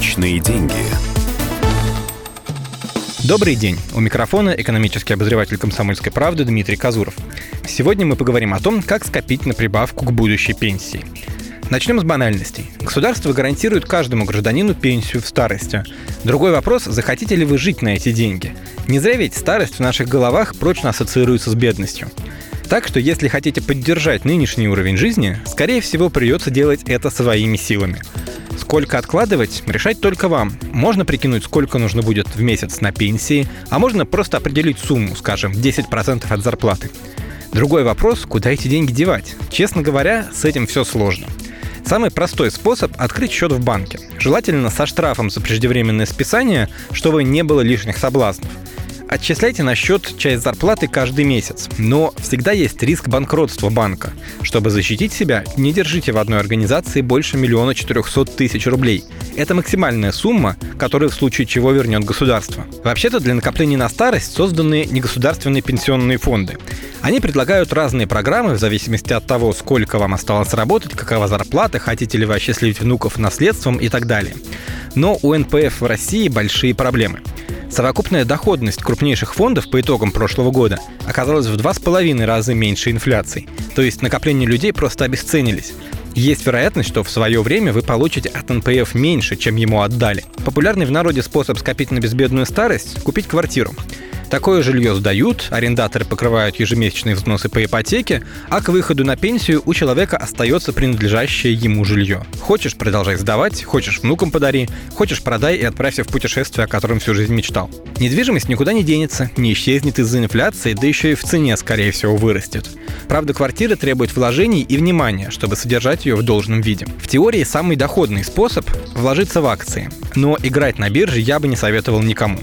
Личные деньги. Добрый день. У микрофона экономический обозреватель «Комсомольской правды» Дмитрий Казуров. Сегодня мы поговорим о том, как скопить на прибавку к будущей пенсии. Начнем с банальностей. Государство гарантирует каждому гражданину пенсию в старости. Другой вопрос, захотите ли вы жить на эти деньги? Не зря ведь старость в наших головах прочно ассоциируется с бедностью. Так что если хотите поддержать нынешний уровень жизни, скорее всего придется делать это своими силами. Сколько откладывать, решать только вам. Можно прикинуть, сколько нужно будет в месяц на пенсии, а можно просто определить сумму, скажем, 10% от зарплаты. Другой вопрос, куда эти деньги девать. Честно говоря, с этим все сложно. Самый простой способ – открыть счет в банке. Желательно со штрафом за преждевременное списание, чтобы не было лишних соблазнов – Отчисляйте на счет часть зарплаты каждый месяц, но всегда есть риск банкротства банка. Чтобы защитить себя, не держите в одной организации больше миллиона четырехсот тысяч рублей. Это максимальная сумма, которую в случае чего вернет государство. Вообще-то для накопления на старость созданы негосударственные пенсионные фонды. Они предлагают разные программы в зависимости от того, сколько вам осталось работать, какова зарплата, хотите ли вы осчастливить внуков наследством и так далее. Но у НПФ в России большие проблемы – Совокупная доходность крупнейших фондов по итогам прошлого года оказалась в два с половиной раза меньше инфляции. То есть накопления людей просто обесценились. Есть вероятность, что в свое время вы получите от НПФ меньше, чем ему отдали. Популярный в народе способ скопить на безбедную старость – купить квартиру. Такое жилье сдают, арендаторы покрывают ежемесячные взносы по ипотеке, а к выходу на пенсию у человека остается принадлежащее ему жилье. Хочешь – продолжай сдавать, хочешь – внукам подари, хочешь – продай и отправься в путешествие, о котором всю жизнь мечтал. Недвижимость никуда не денется, не исчезнет из-за инфляции, да еще и в цене, скорее всего, вырастет. Правда, квартира требует вложений и внимания, чтобы содержать ее в должном виде. В теории самый доходный способ – вложиться в акции. Но играть на бирже я бы не советовал никому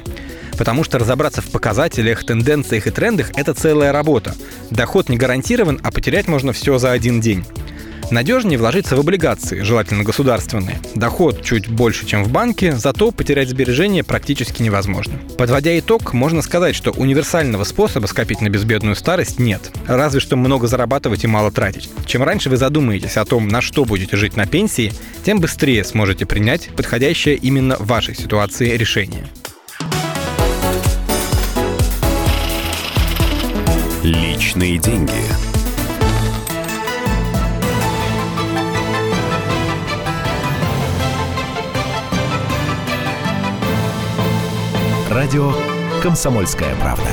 потому что разобраться в показателях, тенденциях и трендах – это целая работа. Доход не гарантирован, а потерять можно все за один день. Надежнее вложиться в облигации, желательно государственные. Доход чуть больше, чем в банке, зато потерять сбережения практически невозможно. Подводя итог, можно сказать, что универсального способа скопить на безбедную старость нет. Разве что много зарабатывать и мало тратить. Чем раньше вы задумаетесь о том, на что будете жить на пенсии, тем быстрее сможете принять подходящее именно вашей ситуации решение. Личные деньги. Радио «Комсомольская правда».